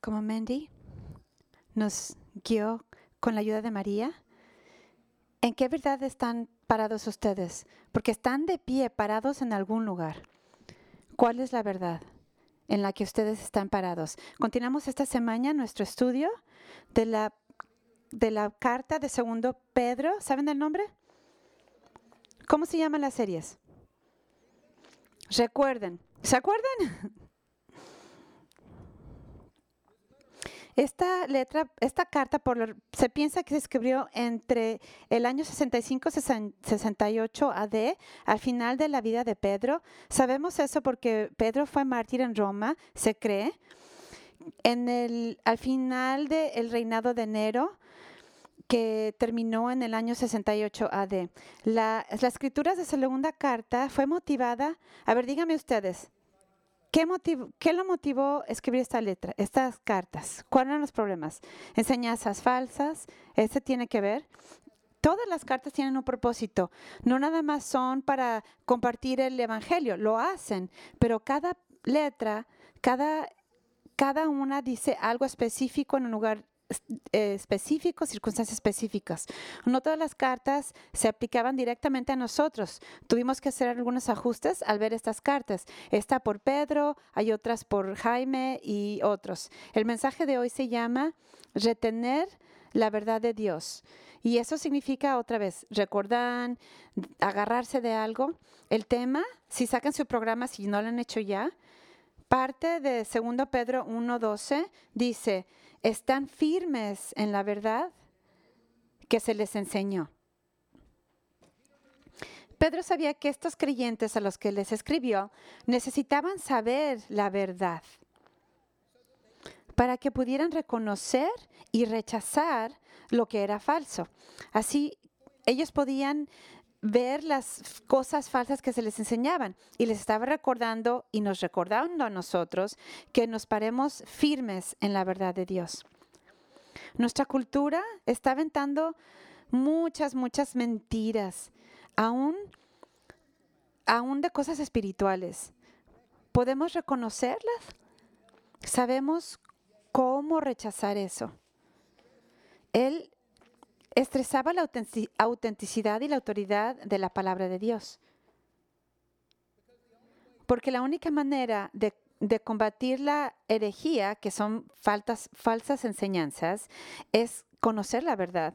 como Mandy nos guió con la ayuda de María, ¿en qué verdad están parados ustedes? Porque están de pie, parados en algún lugar. ¿Cuál es la verdad en la que ustedes están parados? Continuamos esta semana nuestro estudio de la, de la carta de segundo Pedro. ¿Saben el nombre? ¿Cómo se llaman las series? Recuerden. ¿Se acuerdan? Esta letra, esta carta por se piensa que se escribió entre el año 65 y 68 AD, al final de la vida de Pedro. Sabemos eso porque Pedro fue mártir en Roma, se cree. En el, al final del reinado de Nero, que terminó en el año 68 AD. La, las escrituras de segunda carta fue motivada, a ver, díganme ustedes, ¿Qué, ¿Qué, lo motivó escribir esta letra, estas cartas? ¿Cuáles eran los problemas? Enseñanzas falsas, ¿ese tiene que ver? Todas las cartas tienen un propósito, no nada más son para compartir el Evangelio, lo hacen, pero cada letra, cada, cada una dice algo específico en un lugar específicos, circunstancias específicas. No todas las cartas se aplicaban directamente a nosotros. Tuvimos que hacer algunos ajustes al ver estas cartas. Esta por Pedro, hay otras por Jaime y otros. El mensaje de hoy se llama retener la verdad de Dios. Y eso significa otra vez, recordar, agarrarse de algo. El tema, si sacan su programa, si no lo han hecho ya, parte de 2 Pedro 1.12 dice, están firmes en la verdad que se les enseñó. Pedro sabía que estos creyentes a los que les escribió necesitaban saber la verdad para que pudieran reconocer y rechazar lo que era falso. Así ellos podían ver las cosas falsas que se les enseñaban y les estaba recordando y nos recordando a nosotros que nos paremos firmes en la verdad de Dios. Nuestra cultura está aventando muchas, muchas mentiras, aún, aún de cosas espirituales. ¿Podemos reconocerlas? ¿Sabemos cómo rechazar eso? Él estresaba la autenticidad y la autoridad de la palabra de Dios. Porque la única manera de, combatir la herejía, que son falsas enseñanzas, es conocer la verdad.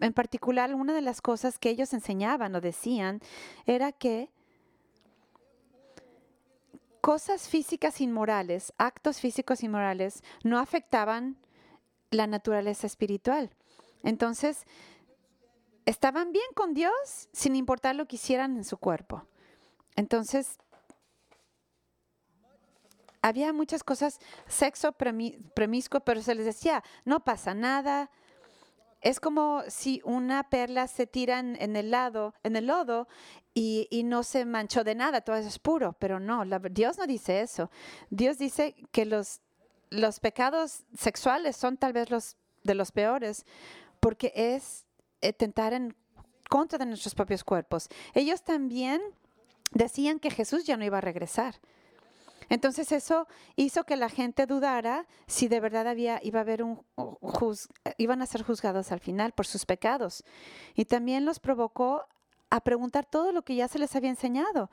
En particular, una de las cosas que ellos enseñaban o decían era que cosas físicas inmorales, actos físicos inmorales, no afectaban la naturaleza espiritual. Entonces, estaban bien con Dios sin importar lo que hicieran en su cuerpo. Entonces, había muchas cosas, sexo premiscuo, pero se les decía, no pasa nada. Es como si una perla se tira en, el lado, en el lodo y, no se manchó de nada, todo eso es puro, pero no, Dios no dice eso. Dios dice que los, los pecados sexuales son tal vez los de los peores, porque es eh, tentar en contra de nuestros propios cuerpos. Ellos también decían que Jesús ya no iba a regresar. Entonces eso hizo que la gente dudara si de verdad había iba a haber un iban a ser juzgados al final por sus pecados. Y también los provocó a preguntar todo lo que ya se les había enseñado.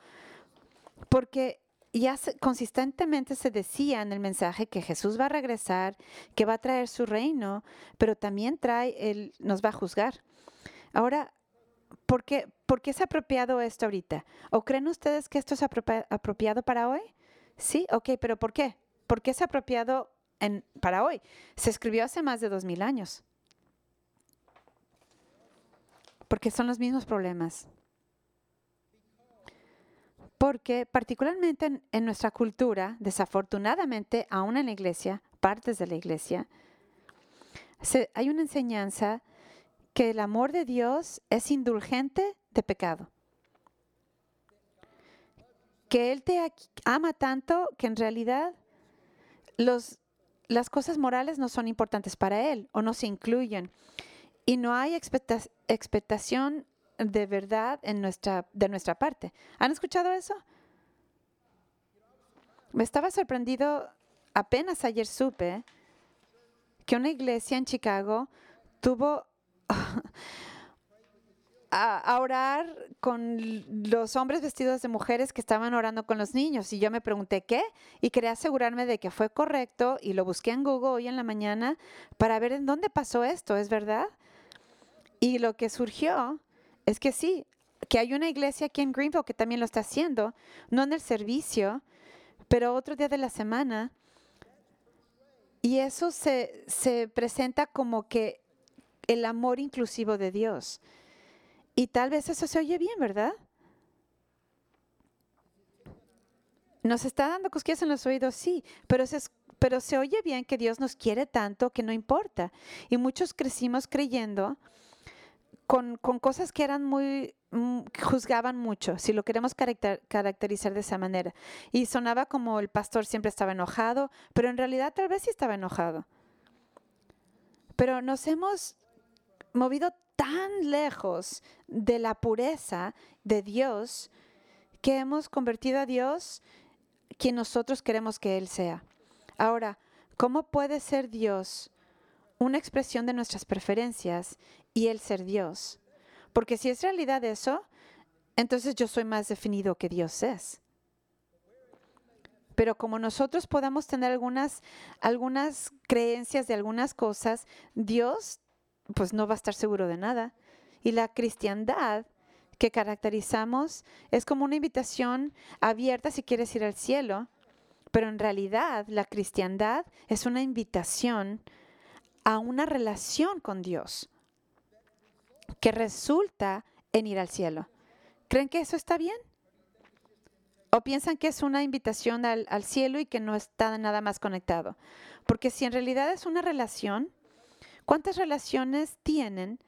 Porque ya consistentemente se decía en el mensaje que Jesús va a regresar, que va a traer su reino, pero también trae el, nos va a juzgar. Ahora, ¿por qué, ¿por qué es apropiado esto ahorita? ¿O creen ustedes que esto es apropiado para hoy? Sí, ok, pero ¿por qué? ¿Por qué es apropiado para hoy? Se escribió hace más de dos mil años. Porque son los mismos problemas. Porque particularmente en, nuestra cultura, desafortunadamente, aún en la iglesia, partes de la iglesia, hay una enseñanza que el amor de Dios es indulgente de pecado. Que Él te ama tanto que en realidad las cosas morales no son importantes para Él o no se incluyen. Y no hay expectación de verdad en nuestra, de nuestra parte. ¿Han escuchado eso? Me estaba sorprendido, apenas ayer supe que una iglesia en Chicago tuvo a, orar con los hombres vestidos de mujeres que estaban orando con los niños. Y yo me pregunté qué y quería asegurarme de que fue correcto y lo busqué en Google hoy en la mañana para ver en dónde pasó esto, ¿es verdad? Y lo que surgió es que sí, que hay una iglesia aquí en Greenville que también lo está haciendo, no en el servicio, pero otro día de la semana. Y eso se, se presenta como que el amor inclusivo de Dios. Y tal vez eso se oye bien, ¿verdad? Nos está dando cosquillas en los oídos, sí, pero se, pero se oye bien que Dios nos quiere tanto que no importa. Y muchos crecimos creyendo con, cosas que eran muy, mm, juzgaban mucho, si lo queremos caracterizar de esa manera. Y sonaba como el pastor siempre estaba enojado, pero en realidad tal vez sí estaba enojado. Pero nos hemos movido tan lejos de la pureza de Dios que hemos convertido a Dios quien nosotros queremos que Él sea. Ahora, ¿cómo puede ser Dios una expresión de nuestras preferencias y Él ser Dios? Porque si es realidad eso, entonces yo soy más definido que Dios es. Pero como nosotros podamos tener algunas, algunas creencias de algunas cosas, Dios pues no va a estar seguro de nada. Y la cristiandad que caracterizamos es como una invitación abierta si quieres ir al cielo, pero en realidad la cristiandad es una invitación a una relación con Dios que resulta en ir al cielo. ¿Creen que eso está bien? ¿O piensan que es una invitación al, al cielo y que no está nada más conectado? Porque si en realidad es una relación, ¿Cuántas relaciones tienen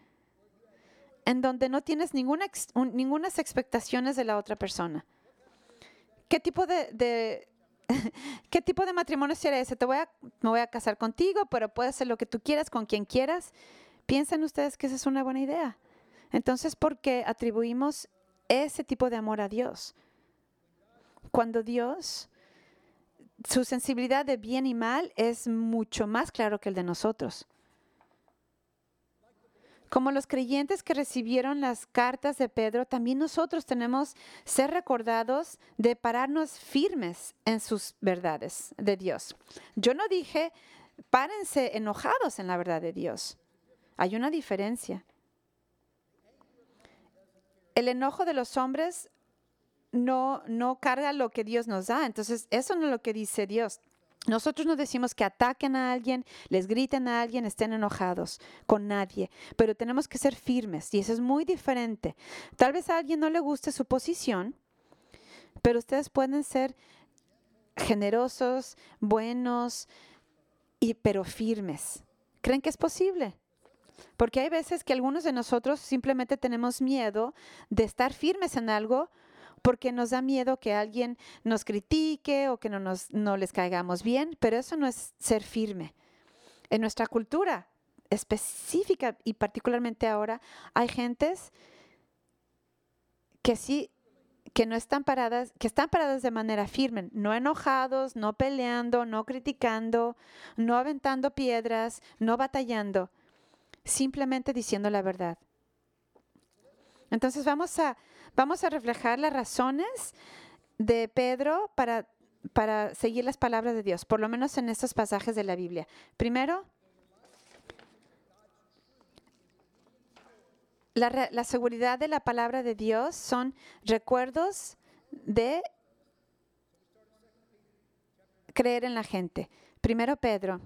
en donde no tienes ninguna, ninguna expectaciones de la otra persona? ¿Qué tipo de, ¿Qué tipo de matrimonio sería ese? Te voy a, me voy a casar contigo, pero puedes hacer lo que tú quieras con quien quieras. ¿Piensan ustedes que esa es una buena idea? Entonces, ¿por qué atribuimos ese tipo de amor a Dios? Cuando Dios, su sensibilidad de bien y mal es mucho más claro que el de nosotros. Como los creyentes que recibieron las cartas de Pedro, también nosotros tenemos ser recordados de pararnos firmes en sus verdades de Dios. Yo no dije, párense enojados en la verdad de Dios. Hay una diferencia. El enojo de los hombres no, no carga lo que Dios nos da. Entonces, eso no es lo que dice Dios. Nosotros no decimos que ataquen a alguien, les griten a alguien, estén enojados con nadie, pero tenemos que ser firmes y eso es muy diferente. Tal vez a alguien no le guste su posición, pero ustedes pueden ser generosos, buenos, y, pero firmes. ¿Creen que es posible? Porque hay veces que algunos de nosotros simplemente tenemos miedo de estar firmes en algo porque nos da miedo que alguien nos critique o que no, nos, no les caigamos bien, pero eso no es ser firme. En nuestra cultura específica y particularmente ahora, hay gentes que sí que no están paradas, que están paradas de manera firme, no enojados, no peleando, no criticando, no aventando piedras, no batallando, simplemente diciendo la verdad. Entonces vamos a Vamos a reflejar las razones de Pedro para, para seguir las palabras de Dios, por lo menos en estos pasajes de la Biblia. Primero, la, la seguridad de la palabra de Dios son recuerdos de creer en la gente. Primero Pedro.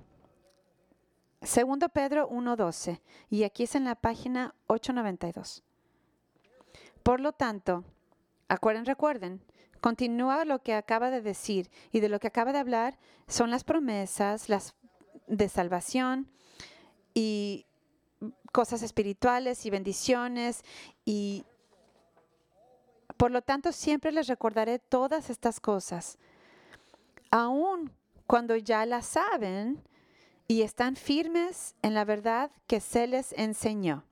Segundo Pedro 1.12. Y aquí es en la página 892. Por lo tanto, acuerden, recuerden, continúa lo que acaba de decir y de lo que acaba de hablar son las promesas las de salvación y cosas espirituales y bendiciones y por lo tanto siempre les recordaré todas estas cosas, aun cuando ya las saben y están firmes en la verdad que se les enseñó.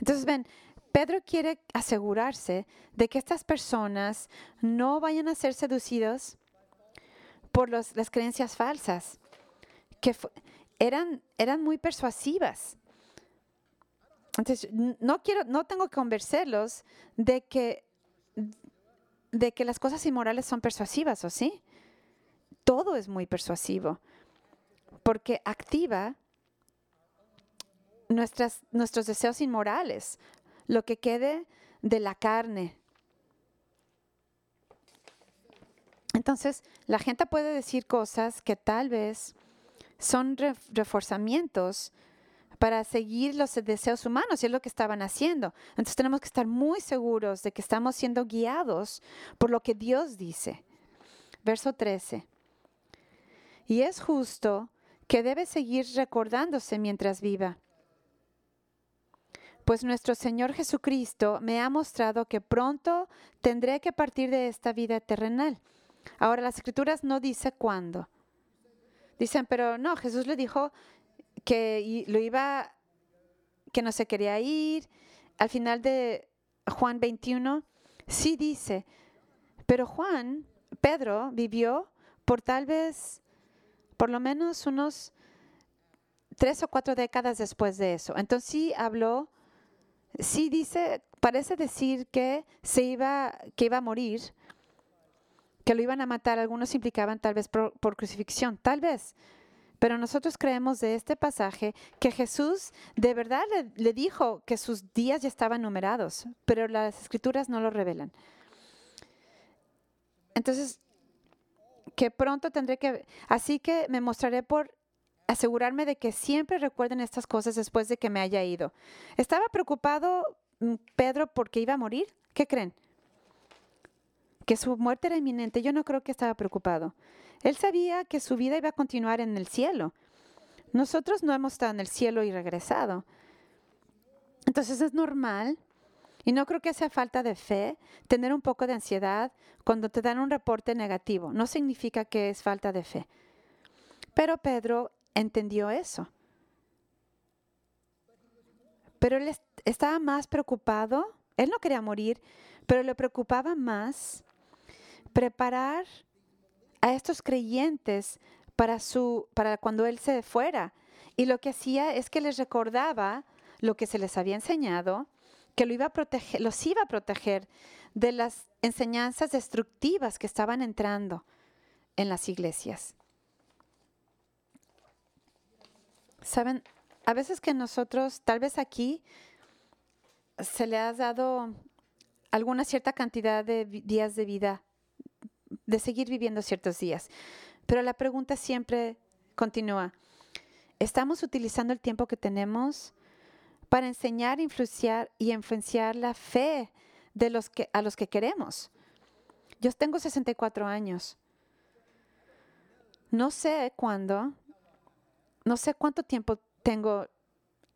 Entonces, ven, Pedro quiere asegurarse de que estas personas no vayan a ser seducidos por las creencias falsas. que eran, eran muy persuasivas. Entonces, no quiero, no tengo que convencerlos de que, de que las cosas inmorales son persuasivas, ¿o sí? Todo es muy persuasivo, porque activa nuestros deseos inmorales, lo que quede de la carne. Entonces, la gente puede decir cosas que tal vez son reforzamientos para seguir los deseos humanos y es lo que estaban haciendo. Entonces tenemos que estar muy seguros de que estamos siendo guiados por lo que Dios dice. Verso 13. Y es justo que debe seguir recordándose mientras viva pues nuestro Señor Jesucristo me ha mostrado que pronto tendré que partir de esta vida terrenal. Ahora las escrituras no dicen cuándo. Dicen, pero no, Jesús le dijo que lo iba, que no se quería ir. Al final de Juan 21, sí dice, pero Juan, Pedro, vivió por tal vez, por lo menos unos tres o cuatro décadas después de eso. Entonces sí habló sí dice, parece decir que se iba, que iba a morir, que lo iban a matar. Algunos implicaban tal vez por, crucifixión, tal vez. Pero nosotros creemos de este pasaje que Jesús de verdad le, dijo que sus días ya estaban numerados, pero las escrituras no lo revelan. Entonces, que pronto tendré que... Así que me mostraré por asegurarme de que siempre recuerden estas cosas después de que me haya ido. ¿Estaba preocupado mm, Pedro porque iba a morir? ¿Qué creen? Que su muerte era inminente. Yo no creo que estaba preocupado. Él sabía que su vida iba a continuar en el cielo. Nosotros no hemos estado en el cielo y regresado. Entonces es normal y no creo que sea falta de fe tener un poco de ansiedad cuando te dan un reporte negativo. No significa que es falta de fe. Pero Pedro entendió eso. Pero él estaba más preocupado, él no quería morir, pero le preocupaba más preparar a estos creyentes para, su, para cuando él se fuera. Y lo que hacía es que les recordaba lo que se les había enseñado, que lo iba a proteger, los iba a proteger de las enseñanzas destructivas que estaban entrando en las iglesias. Saben, a veces que nosotros, tal vez aquí, se le ha dado alguna cierta cantidad de días de vida, de seguir viviendo ciertos días. Pero la pregunta siempre continúa, ¿estamos utilizando el tiempo que tenemos para enseñar, influenciar y influenciar la fe de los que, a los que queremos? Yo tengo 64 años. No sé cuándo no sé cuánto tiempo tengo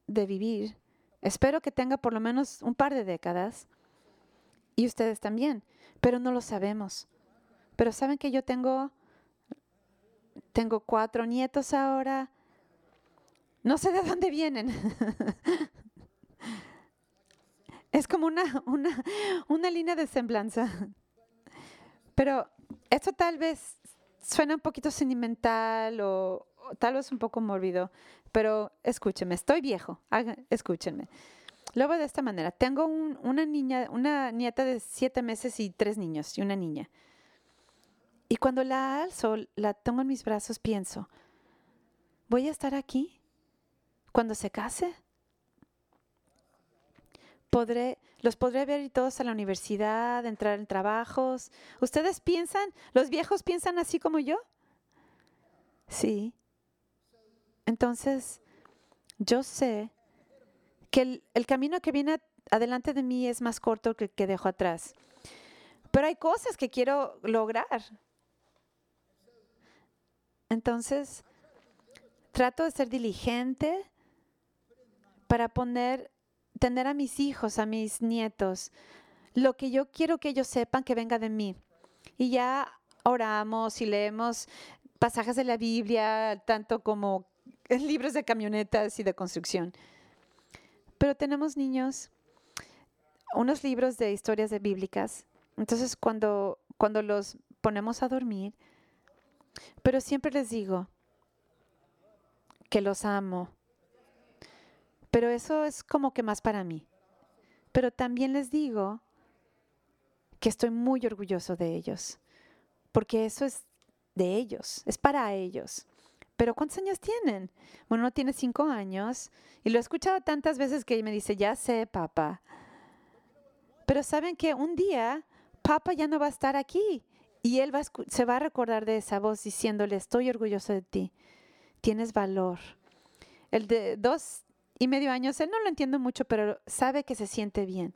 de vivir. Espero que tenga por lo menos un par de décadas. Y ustedes también. Pero no lo sabemos. Pero saben que yo tengo, tengo cuatro nietos ahora. No sé de dónde vienen. es como una, una, una línea de semblanza. Pero esto tal vez suena un poquito sentimental o, tal vez un poco mórbido, pero escúchenme, estoy viejo, escúchenme. Lo de esta manera. Tengo una niña, una nieta de siete meses y tres niños y una niña. Y cuando la alzo, la tengo en mis brazos, pienso, ¿voy a estar aquí cuando se case? Los podré ver todos a la universidad, entrar en trabajos. ¿Ustedes piensan, los viejos piensan así como yo? Sí. Entonces, yo sé que el, camino que viene adelante de mí es más corto que el que dejo atrás. Pero hay cosas que quiero lograr. Entonces, trato de ser diligente para poner, tener a mis hijos, a mis nietos, lo que yo quiero que ellos sepan que venga de mí. Y ya oramos y leemos pasajes de la Biblia, tanto como libros de camionetas y de construcción. Pero tenemos niños, unos libros de historias de bíblicas. Entonces, cuando, cuando los ponemos a dormir, pero siempre les digo, que los amo. Pero eso es como que más para mí. Pero también les digo que estoy muy orgulloso de ellos, porque eso es de ellos, es para ellos. Pero ¿cuántos años tienen? Bueno, no tiene cinco años y lo he escuchado tantas veces que me dice, ya sé, papá. Pero saben que un día papá ya no va a estar aquí y él se va a recordar de esa voz diciéndole, estoy orgulloso de ti, tienes valor. El de dos y medio años, él no lo entiende mucho, pero sabe que se siente bien.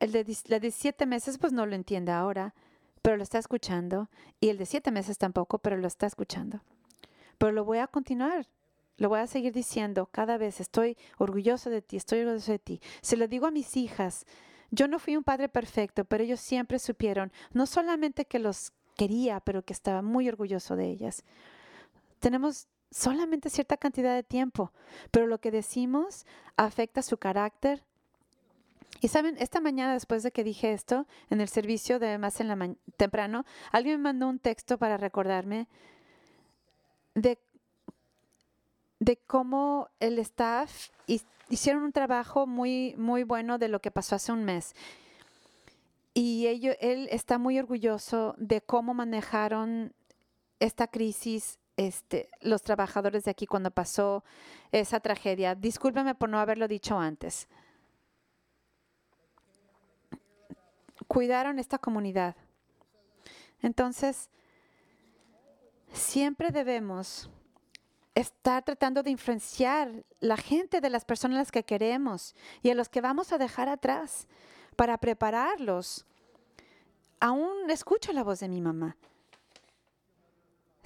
El de, la de siete meses, pues no lo entiende ahora, pero lo está escuchando. Y el de siete meses tampoco, pero lo está escuchando. Pero lo voy a continuar. Lo voy a seguir diciendo cada vez, estoy orgulloso de ti, estoy orgulloso de ti. Se lo digo a mis hijas. Yo no fui un padre perfecto, pero ellos siempre supieron, no solamente que los quería, pero que estaba muy orgulloso de ellas. Tenemos solamente cierta cantidad de tiempo, pero lo que decimos afecta su carácter, y saben, esta mañana después de que dije esto, en el servicio de más en la temprano, alguien me mandó un texto para recordarme de, de cómo el staff hicieron un trabajo muy, muy bueno de lo que pasó hace un mes. Y ello, él está muy orgulloso de cómo manejaron esta crisis este, los trabajadores de aquí cuando pasó esa tragedia. Discúlpeme por no haberlo dicho antes. cuidaron esta comunidad. Entonces, siempre debemos estar tratando de influenciar la gente de las personas a las que queremos y a los que vamos a dejar atrás para prepararlos. Aún escucho la voz de mi mamá.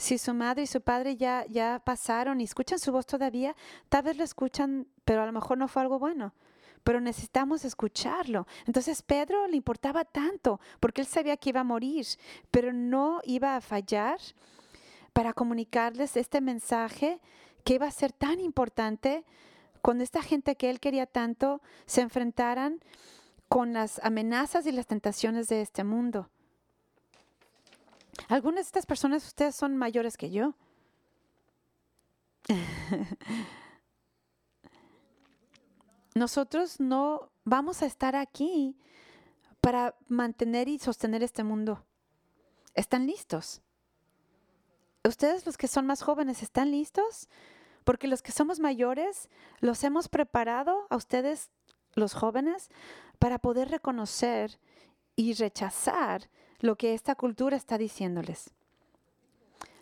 Si su madre y su padre ya, ya pasaron y escuchan su voz todavía, tal vez lo escuchan, pero a lo mejor no fue algo bueno pero necesitamos escucharlo. Entonces Pedro le importaba tanto porque él sabía que iba a morir, pero no iba a fallar para comunicarles este mensaje que iba a ser tan importante cuando esta gente que él quería tanto se enfrentaran con las amenazas y las tentaciones de este mundo. Algunas de estas personas, ustedes son mayores que yo. nosotros no vamos a estar aquí para mantener y sostener este mundo. ¿Están listos? ¿Ustedes los que son más jóvenes están listos? Porque los que somos mayores los hemos preparado a ustedes, los jóvenes, para poder reconocer y rechazar lo que esta cultura está diciéndoles.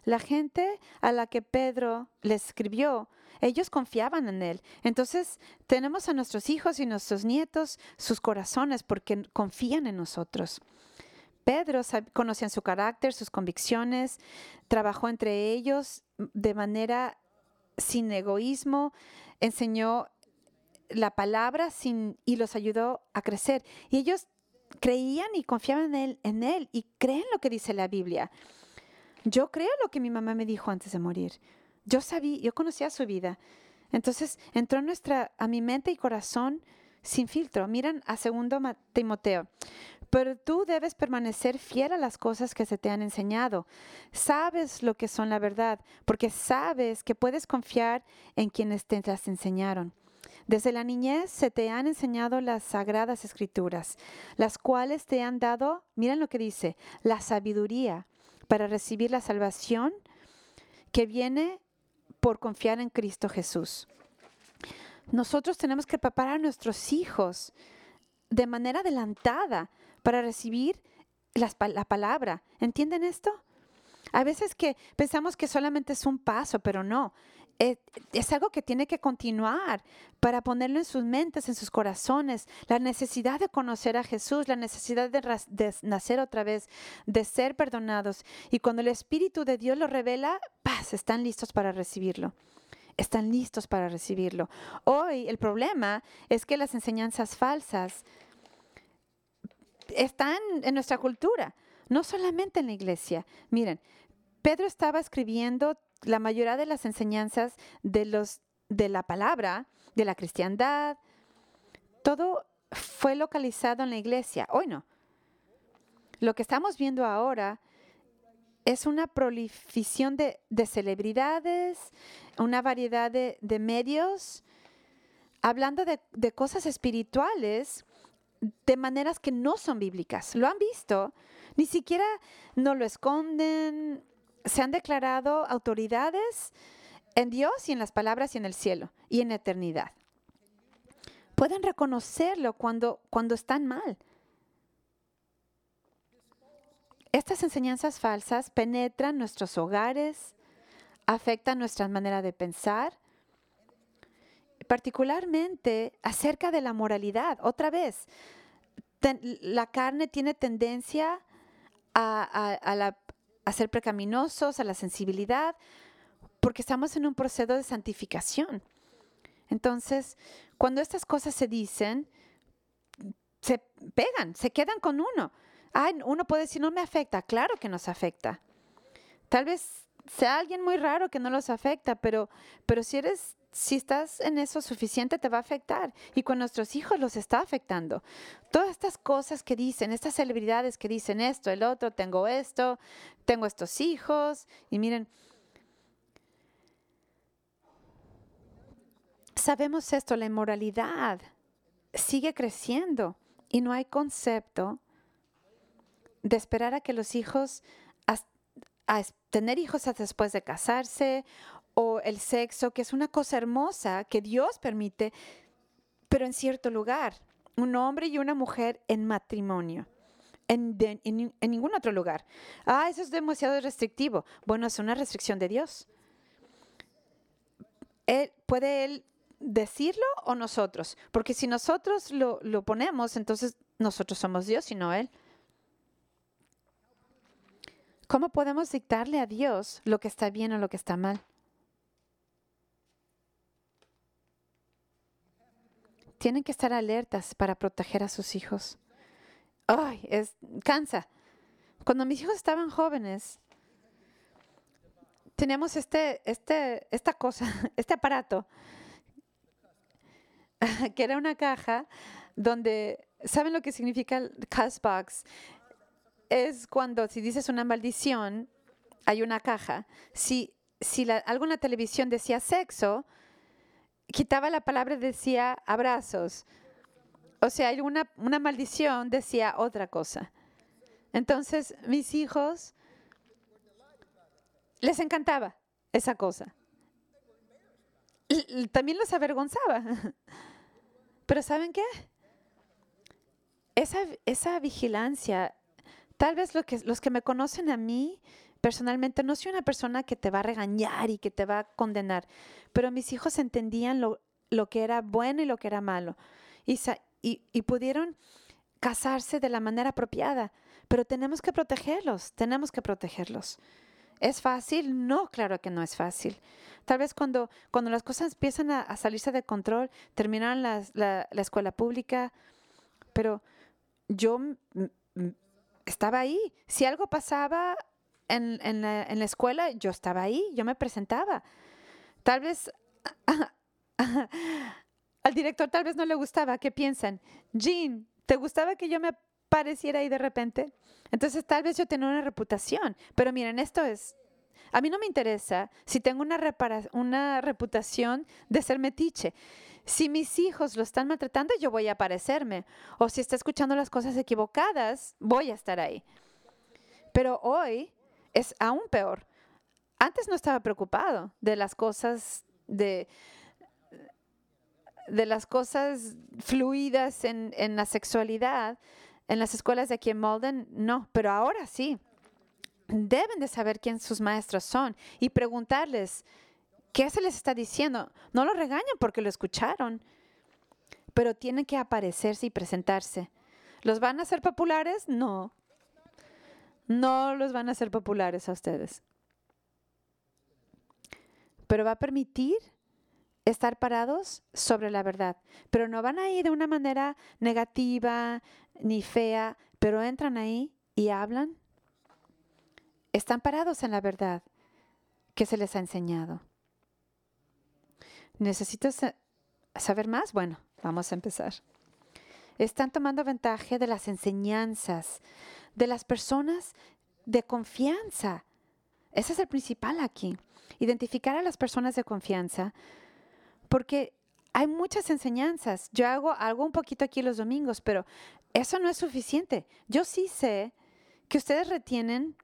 La gente a la que Pedro les escribió ellos confiaban en Él. Entonces tenemos a nuestros hijos y nuestros nietos sus corazones porque confían en nosotros. Pedro conocía su carácter, sus convicciones, trabajó entre ellos de manera sin egoísmo, enseñó la palabra sin, y los ayudó a crecer. Y ellos creían y confiaban en él, en él y creen lo que dice la Biblia. Yo creo lo que mi mamá me dijo antes de morir. Yo sabía, yo conocía su vida. Entonces entró nuestra, a mi mente y corazón sin filtro. Miran a segundo Timoteo. Pero tú debes permanecer fiel a las cosas que se te han enseñado. Sabes lo que son la verdad, porque sabes que puedes confiar en quienes te las enseñaron. Desde la niñez se te han enseñado las sagradas escrituras, las cuales te han dado, miren lo que dice, la sabiduría para recibir la salvación que viene por confiar en Cristo Jesús. Nosotros tenemos que preparar a nuestros hijos de manera adelantada para recibir la palabra. ¿Entienden esto? A veces que pensamos que solamente es un paso, pero no. Es, algo que tiene que continuar para ponerlo en sus mentes, en sus corazones. La necesidad de conocer a Jesús, la necesidad de, de nacer otra vez, de ser perdonados. Y cuando el Espíritu de Dios lo revela, paz, están listos para recibirlo están listos para recibirlo. Hoy el problema es que las enseñanzas falsas están en nuestra cultura, no solamente en la iglesia. Miren, Pedro estaba escribiendo la mayoría de las enseñanzas de, los, de la palabra, de la cristiandad, todo fue localizado en la iglesia. Hoy no. Lo que estamos viendo ahora es una prolificación de, celebridades, una variedad de, medios, hablando de, de, cosas espirituales de maneras que no son bíblicas. ¿Lo han visto? Ni siquiera no lo esconden. Se han declarado autoridades en Dios y en las palabras y en el cielo y en la eternidad. Pueden reconocerlo cuando, cuando están mal. Estas enseñanzas falsas penetran nuestros hogares, afectan nuestra manera de pensar, particularmente acerca de la moralidad. Otra vez, la carne tiene tendencia a, a ser precaminosos, a la sensibilidad, porque estamos en un proceso de santificación. Entonces, cuando estas cosas se dicen, se pegan, se quedan con uno uno puede decir, no me afecta. Claro que nos afecta. Tal vez sea alguien muy raro que no los afecta, pero, pero si eres, si estás en eso suficiente, te va a afectar. Y con nuestros hijos los está afectando. Todas estas cosas que dicen, estas celebridades que dicen esto, el otro, tengo esto, tengo estos hijos. Y miren, sabemos esto, la inmoralidad sigue creciendo y no hay concepto de esperar a que los hijos, a, tener hijos después de casarse o el sexo, que es una cosa hermosa que Dios permite, pero en cierto lugar, un hombre y una mujer en matrimonio. En, en, ningún otro lugar. Ah, eso es demasiado restrictivo. Bueno, es una restricción de Dios. Él, ¿Puede Él decirlo o nosotros? Porque si nosotros lo, lo ponemos, entonces nosotros somos Dios y no Él. ¿Cómo podemos dictarle a Dios lo que está bien o lo que está mal? Tienen que estar alertas para proteger a sus hijos. Ay, es cansa. Cuando mis hijos estaban jóvenes, teníamos este, este, esta cosa, este aparato, que era una caja donde, ¿saben lo que significa el es cuando si dices una maldición, hay una caja. Si, si la, alguna televisión decía sexo, quitaba la palabra y decía abrazos. O sea, alguna una maldición decía otra cosa. Entonces, mis hijos les encantaba esa cosa. también los avergonzaba. Pero ¿saben qué? Esa, esa vigilancia Tal vez que, los que me conocen a mí personalmente, no soy una persona que te va a regañar y que te va a condenar, pero mis hijos entendían lo, lo que era bueno y lo que era malo y, y, y pudieron casarse de la manera apropiada, pero tenemos que protegerlos, tenemos que protegerlos. ¿Es fácil? No, claro que no es fácil. Tal vez cuando, cuando las cosas empiezan a, salirse de control, terminaron la, la, la, escuela pública, pero yo estaba ahí. Si algo pasaba en, la, escuela, yo estaba ahí, yo me presentaba. Tal vez al director tal vez no le gustaba. ¿Qué piensan? Jean, ¿te gustaba que yo me apareciera ahí de repente? Entonces tal vez yo tenía una reputación. Pero miren, esto es... A mí no me interesa si tengo una, una reputación de ser metiche. Si mis hijos lo están maltratando, yo voy a aparecerme. O si está escuchando las cosas equivocadas, voy a estar ahí. Pero hoy es aún peor. Antes no estaba preocupado de las cosas de, de las cosas fluidas en, en la sexualidad. En las escuelas de aquí en Malden, no, pero ahora sí. Deben de saber quién sus maestros son y preguntarles, ¿Qué se les está diciendo? No lo regañan porque lo escucharon, pero tienen que aparecerse y presentarse. ¿Los van a hacer populares? No. No los van a hacer populares a ustedes. Pero va a permitir estar parados sobre la verdad. Pero no van a ir de una manera negativa ni fea, pero entran ahí y hablan. Están parados en la verdad que se les ha enseñado. ¿Necesitas saber más? Bueno, vamos a empezar. Están tomando ventaja de las enseñanzas de las personas de confianza Ese es el principal aquí. Identificar a las personas de confianza, porque hay muchas enseñanzas. Yo hago algo un poquito aquí los domingos, pero eso no es suficiente. Yo sí sé que ustedes retienen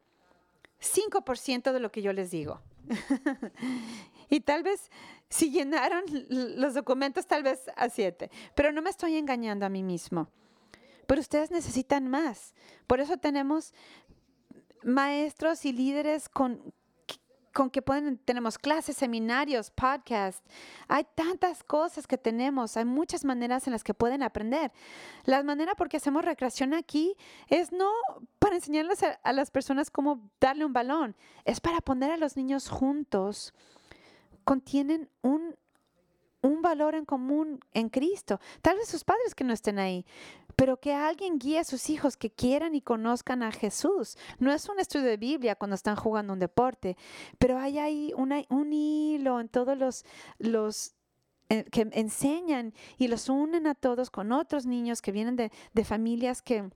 5% de lo que yo les digo. y tal vez si llenaron los documentos, tal vez a 7, pero no me estoy engañando a mí mismo. Pero ustedes necesitan más. Por eso tenemos maestros y líderes con, con que pueden, tenemos clases, seminarios, podcasts. Hay tantas cosas que tenemos, hay muchas maneras en las que pueden aprender. La manera por que hacemos recreación aquí es no para enseñarles a, las personas cómo darle un balón, es para poner a los niños juntos. Contienen un, un valor en común en Cristo. Tal vez sus padres que no estén ahí, pero que alguien guíe a sus hijos que quieran y conozcan a Jesús. No es un estudio de Biblia cuando están jugando un deporte, pero hay ahí un hilo en todos los, eh, que enseñan y los unen a todos con otros niños que vienen de, de familias que,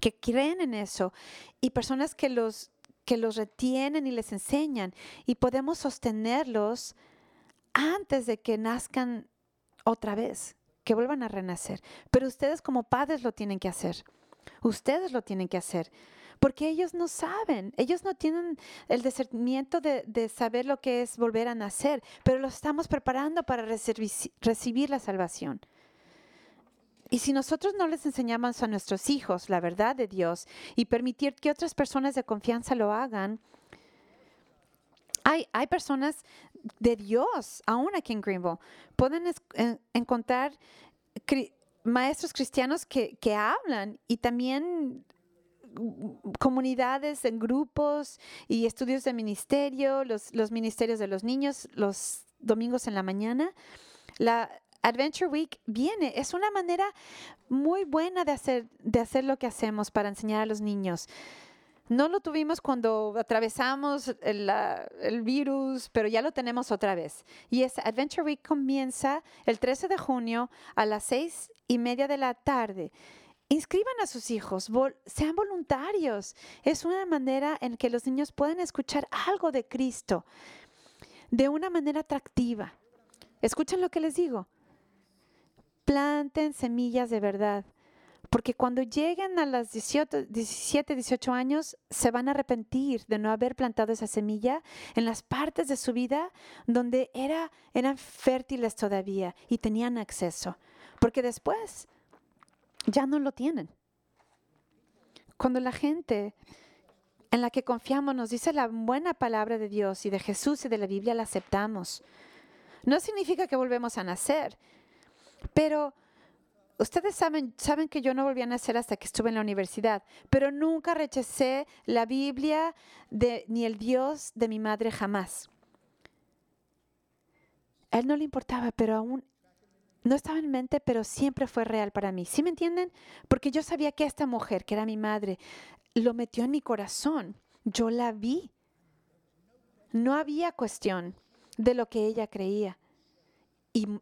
que creen en eso y personas que los, que los retienen y les enseñan y podemos sostenerlos antes de que nazcan otra vez que vuelvan a renacer. Pero ustedes como padres lo tienen que hacer. Ustedes lo tienen que hacer. Porque ellos no saben, ellos no tienen el discernimiento de, saber lo que es volver a nacer, pero los estamos preparando para recibir la salvación. Y si nosotros no les enseñamos a nuestros hijos la verdad de Dios y permitir que otras personas de confianza lo hagan, hay, hay personas de Dios, aún aquí en Greenville. Pueden encontrar maestros cristianos que, que hablan y también comunidades en grupos y estudios de ministerio, los, los, ministerios de los niños los domingos en la mañana. La Adventure Week viene, es una manera muy buena de hacer, de hacer lo que hacemos para enseñar a los niños. No lo tuvimos cuando atravesamos el, virus, pero ya lo tenemos otra vez. Y es Adventure Week comienza el 13 de junio a las seis y media de la tarde. Inscriban a sus hijos, sean voluntarios. Es una manera en que los niños pueden escuchar algo de Cristo de una manera atractiva. Escuchen lo que les digo. Planten semillas de verdad. Porque cuando lleguen a los 17, 18 años, se van a arrepentir de no haber plantado esa semilla en las partes de su vida donde era, eran fértiles todavía y tenían acceso. Porque después ya no lo tienen. Cuando la gente en la que confiamos nos dice la buena palabra de Dios y de Jesús y de la Biblia, la aceptamos. No significa que volvemos a nacer, pero Ustedes saben, saben que yo no volví a nacer hasta que estuve en la universidad, pero nunca rechacé la Biblia de, ni el Dios de mi madre jamás. A él no le importaba, pero aún no estaba en mente, pero siempre fue real para mí. ¿Sí me entienden? Porque yo sabía que esta mujer, que era mi madre, lo metió en mi corazón. Yo la vi. No había cuestión de lo que ella creía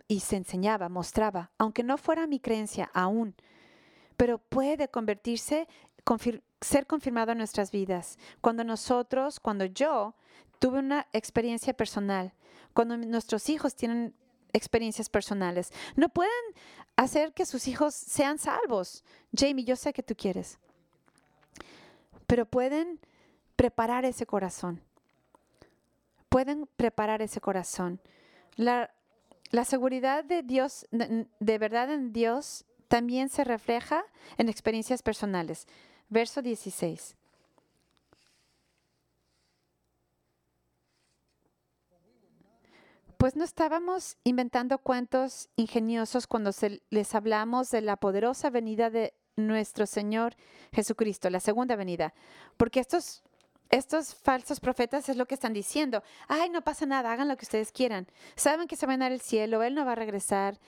y, se enseñaba, mostraba, aunque no fuera mi creencia aún, pero puede convertirse, ser confirmado en nuestras vidas. Cuando nosotros, cuando yo tuve una experiencia personal, cuando nuestros hijos tienen experiencias personales, no pueden hacer que sus hijos sean salvos. Jamie, yo sé que tú quieres, pero pueden preparar ese corazón. Pueden preparar ese corazón. La, la seguridad de Dios, de verdad en Dios, también se refleja en experiencias personales. Verso 16. Pues no estábamos inventando cuentos ingeniosos cuando les hablamos de la poderosa venida de nuestro Señor Jesucristo, la segunda venida, porque estos estos falsos profetas es lo que están diciendo. Ay, no pasa nada, hagan lo que ustedes quieran. Saben que se van a dar el cielo, Él no va a regresar.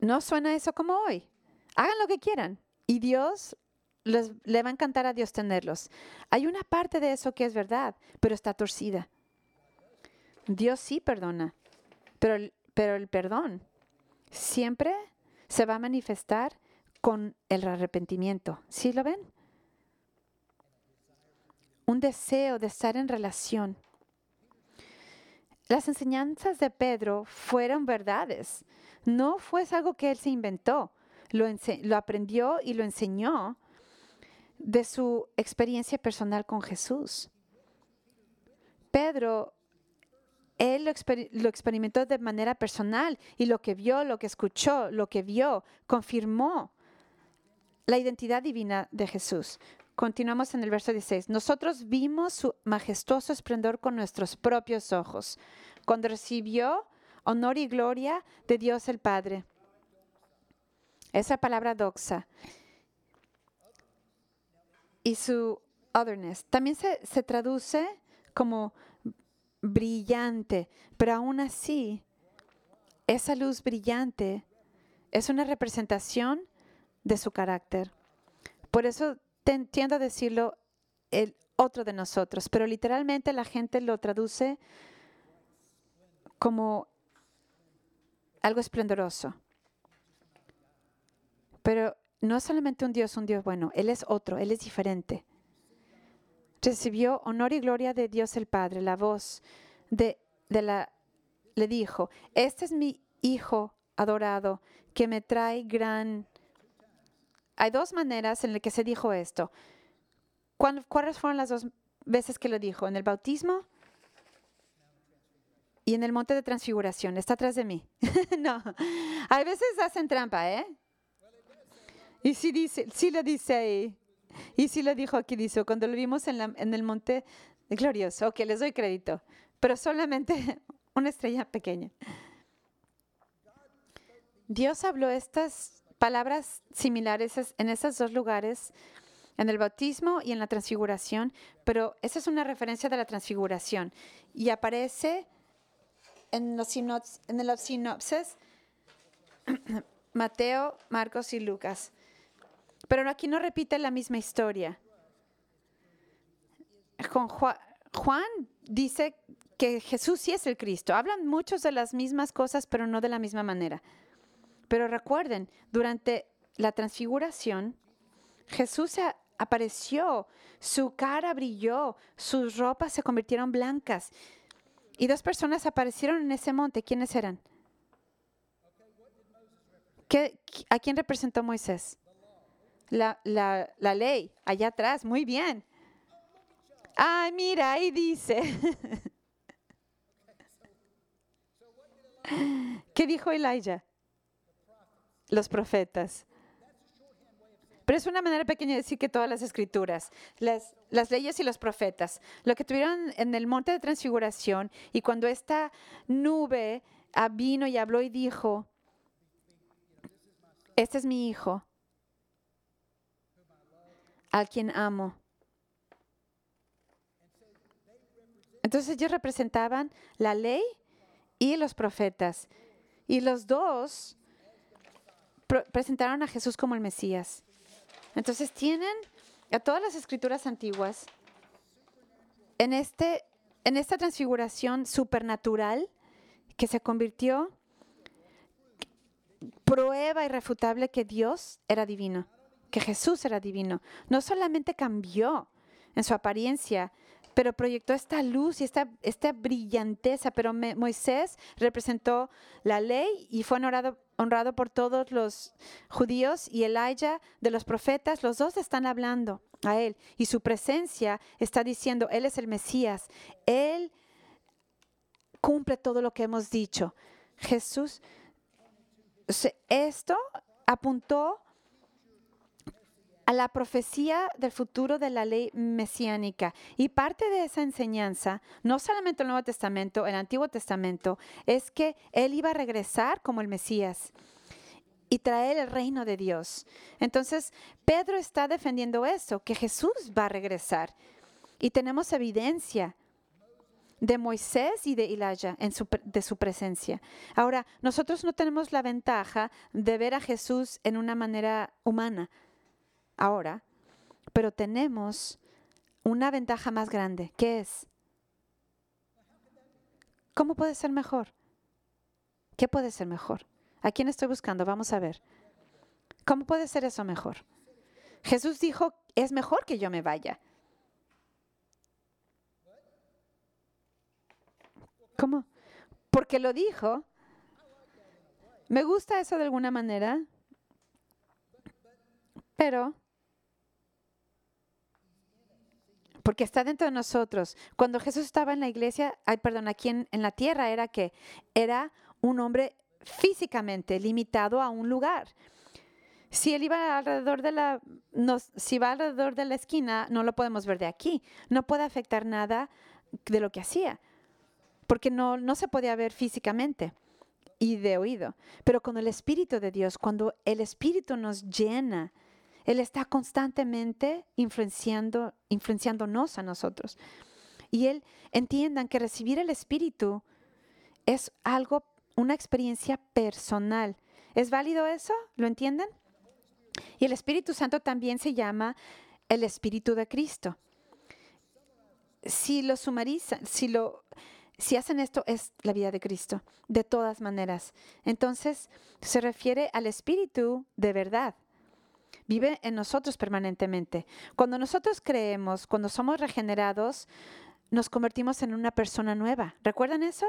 ¿No suena eso como hoy? Hagan lo que quieran. Y Dios les, le va a encantar a Dios tenerlos. Hay una parte de eso que es verdad, pero está torcida. Dios sí perdona, pero, pero el perdón siempre se va a manifestar con el arrepentimiento. ¿Sí lo ven? Un deseo de estar en relación. Las enseñanzas de Pedro fueron verdades. No fue algo que él se inventó. Lo, lo aprendió y lo enseñó de su experiencia personal con Jesús. Pedro, él lo, experimentó de manera personal y lo que vio, lo que escuchó, lo que vio, confirmó la identidad divina de Jesús. Continuamos en el verso 16. Nosotros vimos su majestuoso esplendor con nuestros propios ojos, cuando recibió honor y gloria de Dios el Padre. Esa palabra doxa y su otherness también se, se traduce como brillante, pero aún así, esa luz brillante es una representación de su carácter. Por eso tiendo a decirlo el otro de nosotros, pero literalmente la gente lo traduce como algo esplendoroso. Pero no es solamente un Dios, un Dios bueno, Él es otro, Él es diferente. Recibió honor y gloria de Dios el Padre, la voz de, de la, le dijo, este es mi Hijo adorado, que me trae gran... Hay dos maneras en las que se dijo esto. ¿Cuáles fueron las dos veces que lo dijo? ¿En el bautismo? Y en el monte de transfiguración. Está atrás de mí. no. A veces hacen trampa, ¿eh? Y sí, dice, sí lo dice ahí. Y sí lo dijo aquí, dice, cuando lo vimos en, la, en el monte glorioso. Ok, les doy crédito. Pero solamente una estrella pequeña. Dios habló estas palabras similares en esos dos lugares, en el bautismo y en la transfiguración, pero esa es una referencia de la transfiguración y aparece en los, en los sinopsis Mateo, Marcos y Lucas. Pero aquí no repite la misma historia. Juan, dice que Jesús sí es el Cristo. Hablan muchos de las mismas cosas, pero no de la misma manera. Pero recuerden, durante la transfiguración, Jesús apareció, su cara brilló, sus ropas se convirtieron blancas. Y dos personas aparecieron en ese monte. ¿Quiénes eran? ¿A quién representó Moisés? la, la, ley, allá atrás, muy bien. Ay, mira, ahí dice. ¿Qué dijo Elijah? Los profetas. Pero es una manera pequeña de decir que todas las escrituras, las, las, leyes y los profetas, lo que tuvieron en el monte de transfiguración y cuando esta nube vino y habló y dijo, este es mi hijo, a quien amo. Entonces ellos representaban la ley y los profetas. Y los dos presentaron a Jesús como el Mesías. Entonces tienen a todas las escrituras antiguas en, este, en esta transfiguración supernatural que se convirtió prueba irrefutable que Dios era divino que Jesús era divino. No solamente cambió en su apariencia, pero proyectó esta luz y esta, brillanteza. Pero Moisés representó la ley y fue honrado, honrado por todos los judíos y Elijah de los profetas. Los dos están hablando a él y su presencia está diciendo, Él es el Mesías. Él cumple todo lo que hemos dicho. Jesús, esto apuntó la profecía del futuro de la ley mesiánica. Y parte de esa enseñanza, no solamente el Nuevo Testamento, el Antiguo Testamento, es que Él iba a regresar como el Mesías y traer el reino de Dios. Entonces, Pedro está defendiendo eso, que Jesús va a regresar. Y tenemos evidencia de Moisés y de Elijah en su, de su presencia. Ahora, nosotros no tenemos la ventaja de ver a Jesús en una manera humana ahora, pero tenemos una ventaja más grande, que es, ¿cómo puede ser mejor? ¿Qué puede ser mejor? ¿A quién estoy buscando? Vamos a ver. ¿Cómo puede ser eso mejor? Jesús dijo, es mejor que yo me vaya. ¿Cómo? Porque lo dijo. Me gusta eso de alguna manera, pero porque está dentro de nosotros. Cuando Jesús estaba en la iglesia, ay, perdón, aquí en, la tierra, era que era un hombre físicamente limitado a un lugar. Si él iba alrededor de la, si va alrededor de la esquina, no lo podemos ver de aquí. No puede afectar nada de lo que hacía, porque no, no se podía ver físicamente y de oído. Pero con el Espíritu de Dios, cuando el Espíritu nos llena, Él está constantemente influenciando, influenciándonos a nosotros. Y Él entiendan que recibir el Espíritu es algo, una experiencia personal. ¿Es válido eso? ¿Lo entienden? Y el Espíritu Santo también se llama el Espíritu de Cristo. Si lo sumarizan, si lo si hacen esto es la vida de Cristo, de todas maneras. Entonces se refiere al Espíritu de verdad. Vive en nosotros permanentemente. Cuando nosotros creemos, cuando somos regenerados, nos convertimos en una persona nueva. ¿Recuerdan eso?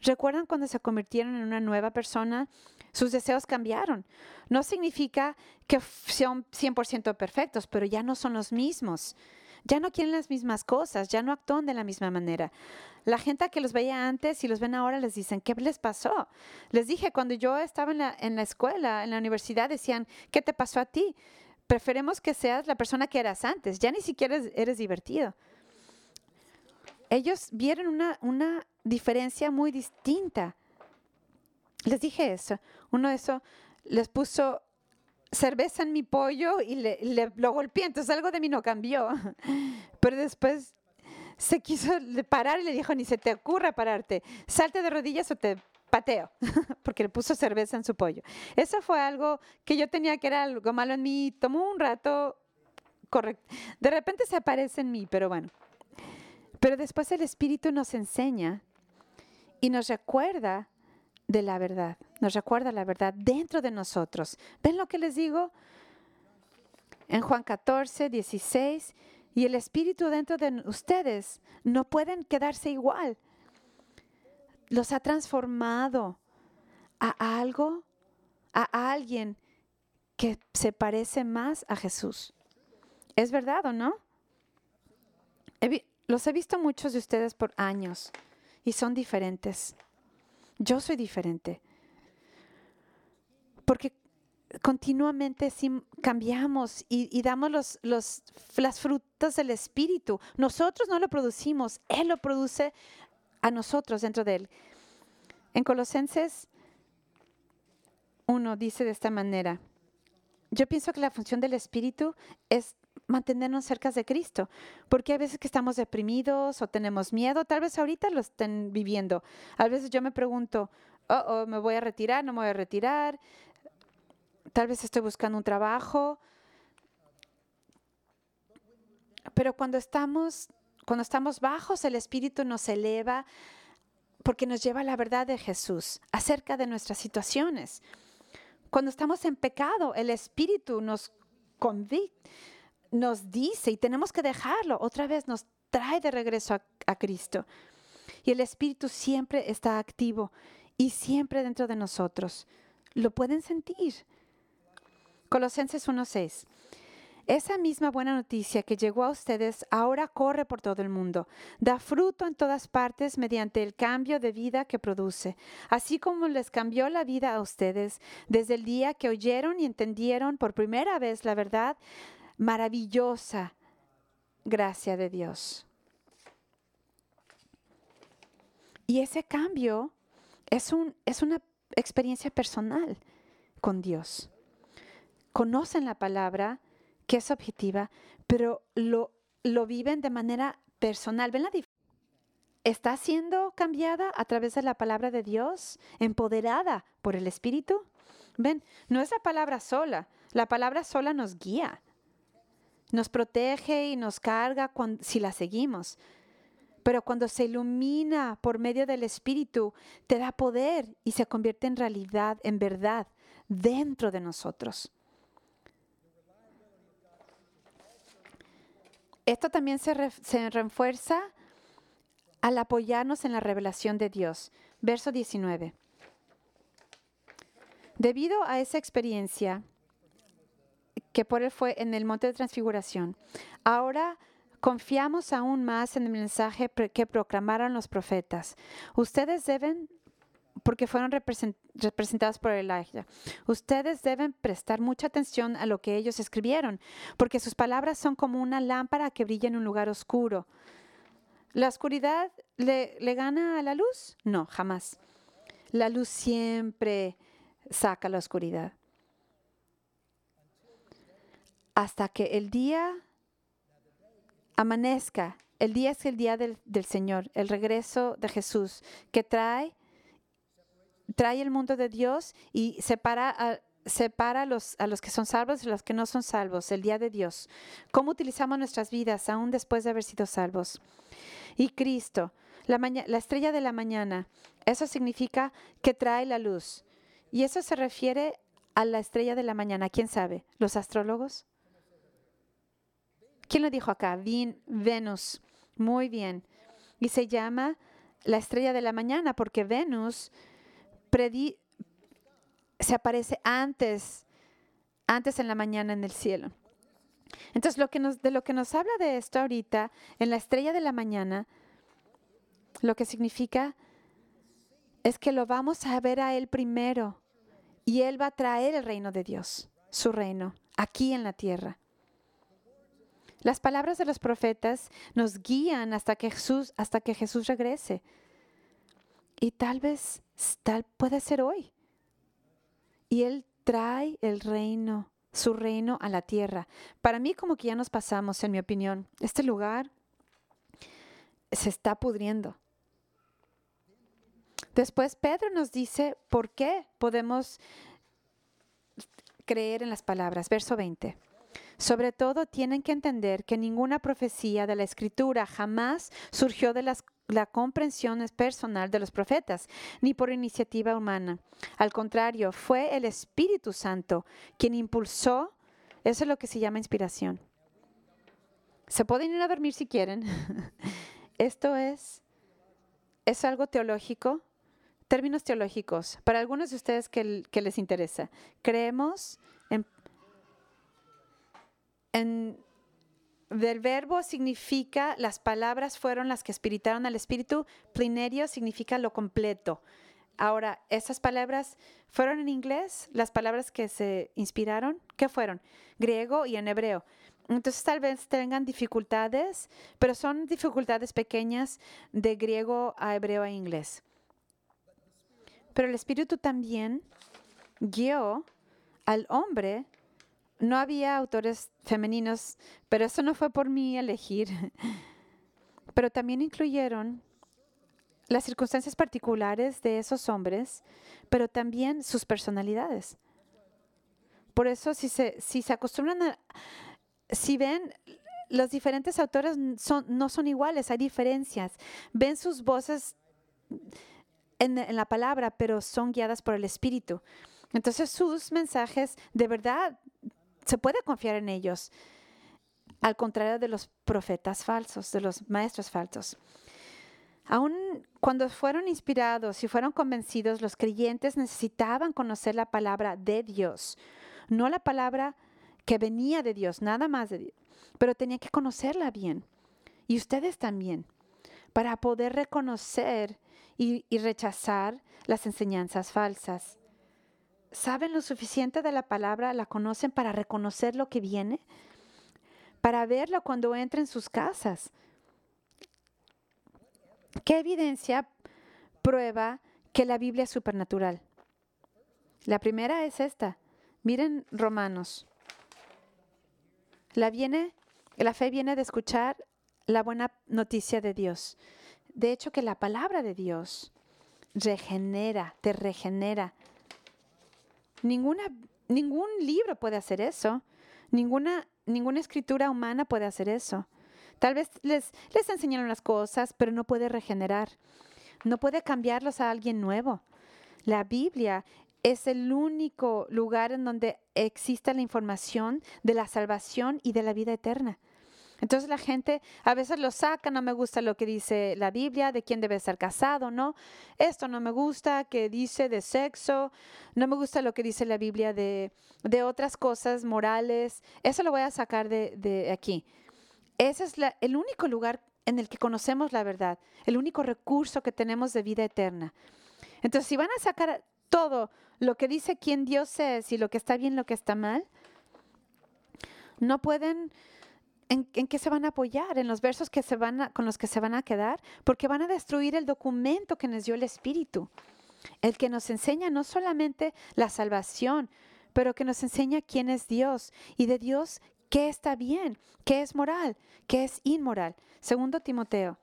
¿Recuerdan cuando se convirtieron en una nueva persona? Sus deseos cambiaron. No significa que sean 100% perfectos, pero ya no son los mismos. Ya no quieren las mismas cosas, ya no actúan de la misma manera. La gente que los veía antes y los ven ahora les dicen, ¿qué les pasó? Les dije, cuando yo estaba en la, escuela, en la universidad, decían, ¿qué te pasó a ti? Preferemos que seas la persona que eras antes, ya ni siquiera eres divertido ellos vieron una, una diferencia muy distinta. Les dije eso. Uno de esos les puso cerveza en mi pollo y le, lo golpeé, entonces algo de mí no cambió. Pero después se quiso parar y le dijo, ni se te ocurra pararte, salte de rodillas o te pateo, porque le puso cerveza en su pollo. Eso fue algo que yo tenía que era algo malo en mí, tomó un rato, correcto. De repente se aparece en mí, pero bueno. Pero después el Espíritu nos enseña y nos recuerda de la verdad, nos recuerda la verdad dentro de nosotros. ¿Ven lo que les digo? En Juan 14, 16, y el Espíritu dentro de ustedes no pueden quedarse igual. Los ha transformado a algo, a alguien que se parece más a Jesús. ¿Es verdad o no? Los he visto muchos de ustedes por años y son diferentes. Yo soy diferente. Porque continuamente cambiamos y, damos los, los, las frutas del Espíritu. Nosotros no lo producimos, Él lo produce a nosotros dentro de Él. En Colosenses 1 dice de esta manera, yo pienso que la función del Espíritu es mantenernos cerca de Cristo, porque hay veces que estamos deprimidos o tenemos miedo, tal vez ahorita lo estén viviendo. A veces yo me pregunto, oh, oh, me voy a retirar, no me voy a retirar, tal vez estoy buscando un trabajo. Pero cuando estamos, cuando estamos bajos, el Espíritu nos eleva porque nos lleva a la verdad de Jesús acerca de nuestras situaciones. Cuando estamos en pecado, el Espíritu nos convive nos dice y tenemos que dejarlo, otra vez nos trae de regreso a, Cristo. Y el Espíritu siempre está activo y siempre dentro de nosotros. Lo pueden sentir. Colosenses 1.6. Esa misma buena noticia que llegó a ustedes ahora corre por todo el mundo, da fruto en todas partes mediante el cambio de vida que produce, así como les cambió la vida a ustedes desde el día que oyeron y entendieron por primera vez la verdad maravillosa gracia de Dios. Y ese cambio es, un, es una experiencia personal con Dios. Conocen la palabra, que es objetiva, pero lo, lo viven de manera personal. ¿Ven la diferencia? ¿Está siendo cambiada a través de la palabra de Dios, empoderada por el Espíritu? Ven, no es la palabra sola, la palabra sola nos guía, nos protege y nos carga si la seguimos. Pero cuando se ilumina por medio del Espíritu, te da poder y se convierte en realidad, en verdad, dentro de nosotros. Esto también se, se refuerza al apoyarnos en la revelación de Dios. Verso 19. Debido a esa experiencia que por él fue en el monte de transfiguración, ahora confiamos aún más en el mensaje que proclamaron los profetas. Ustedes deben porque fueron representados por Elijah. Ustedes deben prestar mucha atención a lo que ellos escribieron, porque sus palabras son como una lámpara que brilla en un lugar oscuro. ¿La oscuridad le, gana a la luz? No, jamás. La luz siempre saca la oscuridad. Hasta que el día amanezca. El día es el día del Señor, el regreso de Jesús, que trae trae el mundo de Dios y separa a, separa a los, a los que son salvos de los que no son salvos, el día de Dios. ¿Cómo utilizamos nuestras vidas aún después de haber sido salvos? Y Cristo, la, la estrella de la mañana, eso significa que trae la luz. Y eso se refiere a la estrella de la mañana. ¿Quién sabe? ¿Los astrólogos? ¿Quién lo dijo acá? Venus. Muy bien. Y se llama la estrella de la mañana porque Venus se aparece antes, antes en la mañana en el cielo. Entonces, lo que nos, de lo que nos habla de esto ahorita, en la estrella de la mañana, lo que significa es que lo vamos a ver a Él primero y Él va a traer el reino de Dios, su reino, aquí en la tierra. Las palabras de los profetas nos guían hasta que Jesús, hasta que Jesús regrese. Y tal vez, tal puede ser hoy. Y Él trae el reino, su reino a la tierra. Para mí como que ya nos pasamos, en mi opinión. Este lugar se está pudriendo. Después Pedro nos dice por qué podemos creer en las palabras. Verso 20. Sobre todo tienen que entender que ninguna profecía de la escritura jamás surgió de las la comprensión es personal de los profetas, ni por iniciativa humana. Al contrario, fue el Espíritu Santo quien impulsó, eso es lo que se llama inspiración. Se pueden ir a dormir si quieren. Esto es, es algo teológico, términos teológicos, para algunos de ustedes que, les interesa. Creemos en, en del verbo significa, las palabras fueron las que espiritaron al espíritu, plinerio significa lo completo. Ahora, esas palabras fueron en inglés, las palabras que se inspiraron, ¿qué fueron? Griego y en hebreo. Entonces tal vez tengan dificultades, pero son dificultades pequeñas de griego a hebreo a inglés. Pero el Espíritu también guió al hombre no había autores femeninos, pero eso no fue por mí elegir. Pero también incluyeron las circunstancias particulares de esos hombres, pero también sus personalidades. Por eso, si se, si se acostumbran a, si ven, los diferentes autores son, no son iguales, hay diferencias. Ven sus voces en, en la palabra, pero son guiadas por el Espíritu. Entonces sus mensajes de verdad se puede confiar en ellos, al contrario de los profetas falsos, de los maestros falsos. Aún cuando fueron inspirados y fueron convencidos, los creyentes necesitaban conocer la palabra de Dios, no la palabra que venía de Dios, nada más de Dios, pero tenían que conocerla bien. Y ustedes también, para poder reconocer y, y rechazar las enseñanzas falsas saben lo suficiente de la palabra, la conocen para reconocer lo que viene, para verlo cuando entra en sus casas. ¿Qué evidencia prueba que la Biblia es supernatural? La primera es esta. Miren Romanos. La, viene, la fe viene de escuchar la buena noticia de Dios. De hecho, que la palabra de Dios regenera, te regenera, Ninguna, ningún libro puede hacer eso. Ninguna, ninguna escritura humana puede hacer eso. Tal vez les, les enseñaron las cosas, pero no puede regenerar. No puede cambiarlos a alguien nuevo. La Biblia es el único lugar en donde existe la información de la salvación y de la vida eterna. Entonces la gente a veces lo saca, no me gusta lo que dice la Biblia, de quién debe ser casado, ¿no? Esto no me gusta, que dice de sexo, no me gusta lo que dice la Biblia de, de otras cosas morales, eso lo voy a sacar de, de aquí. Ese es la, el único lugar en el que conocemos la verdad, el único recurso que tenemos de vida eterna. Entonces, si van a sacar todo lo que dice quién Dios es y lo que está bien, lo que está mal, no pueden ¿En, qué se van a apoyar? ¿En los versos que se van con los que se van a quedar? Porque van a destruir el documento que nos dio el Espíritu. El que nos enseña no solamente la salvación, pero que nos enseña quién es Dios y de Dios qué está bien, qué es moral, qué es inmoral. Segundo Timoteo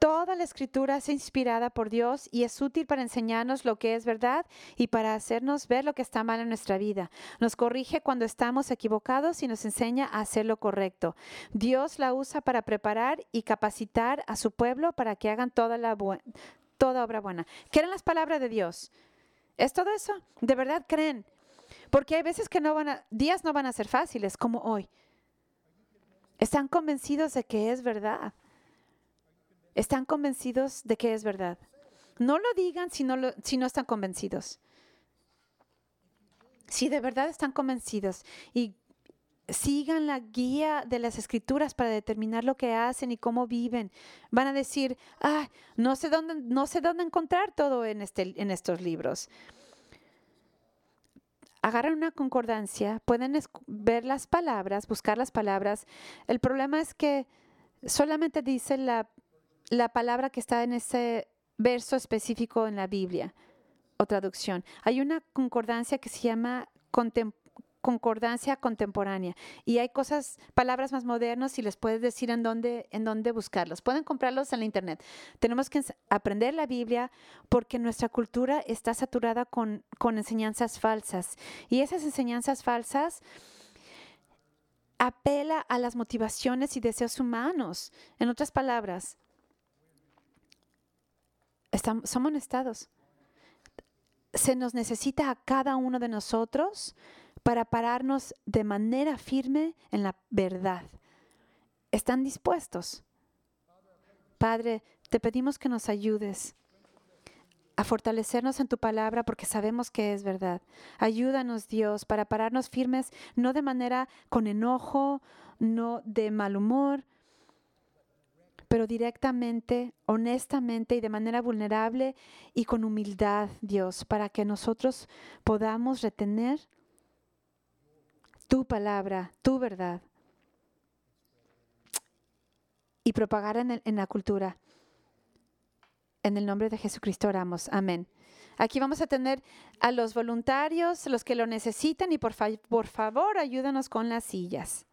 Toda la escritura es inspirada por Dios y es útil para enseñarnos lo que es verdad y para hacernos ver lo que está mal en nuestra vida. Nos corrige cuando estamos equivocados y nos enseña a hacer lo correcto. Dios la usa para preparar y capacitar a su pueblo para que hagan toda, la toda obra buena. ¿Quieren las palabras de Dios? ¿Es todo eso? ¿De verdad creen? Porque hay veces que no van a, días no van a ser fáciles como hoy. Están convencidos de que es verdad están convencidos de que es verdad. No lo digan si no, están convencidos. Si de verdad están convencidos y sigan la guía de las escrituras para determinar lo que hacen y cómo viven. Van a decir, ah, no sé dónde, no sé dónde encontrar todo en, este, en estos libros. Agarran una concordancia, pueden ver las palabras, buscar las palabras. El problema es que solamente dice la la palabra que está en ese verso específico en la Biblia o traducción. Hay una concordancia que se llama concordancia contemporánea y hay cosas, palabras más modernas y les puedes decir en dónde, en dónde buscarlos. Pueden comprarlos en la internet. Tenemos que aprender la Biblia porque nuestra cultura está saturada con, con enseñanzas falsas y esas enseñanzas falsas apela a las motivaciones y deseos humanos. En otras palabras, somos estados. Se nos necesita a cada uno de nosotros para pararnos de manera firme en la verdad. ¿Están dispuestos? Padre, te pedimos que nos ayudes a fortalecernos en tu palabra porque sabemos que es verdad. Ayúdanos, Dios, para pararnos firmes, no de manera con enojo, no de mal humor, pero directamente, honestamente y de manera vulnerable y con humildad, Dios, para que nosotros podamos retener tu palabra, tu verdad y propagar en, la cultura. En el nombre de Jesucristo oramos. Amén. Aquí vamos a tener a los voluntarios, los que lo necesitan y por, por favor ayúdanos con las sillas.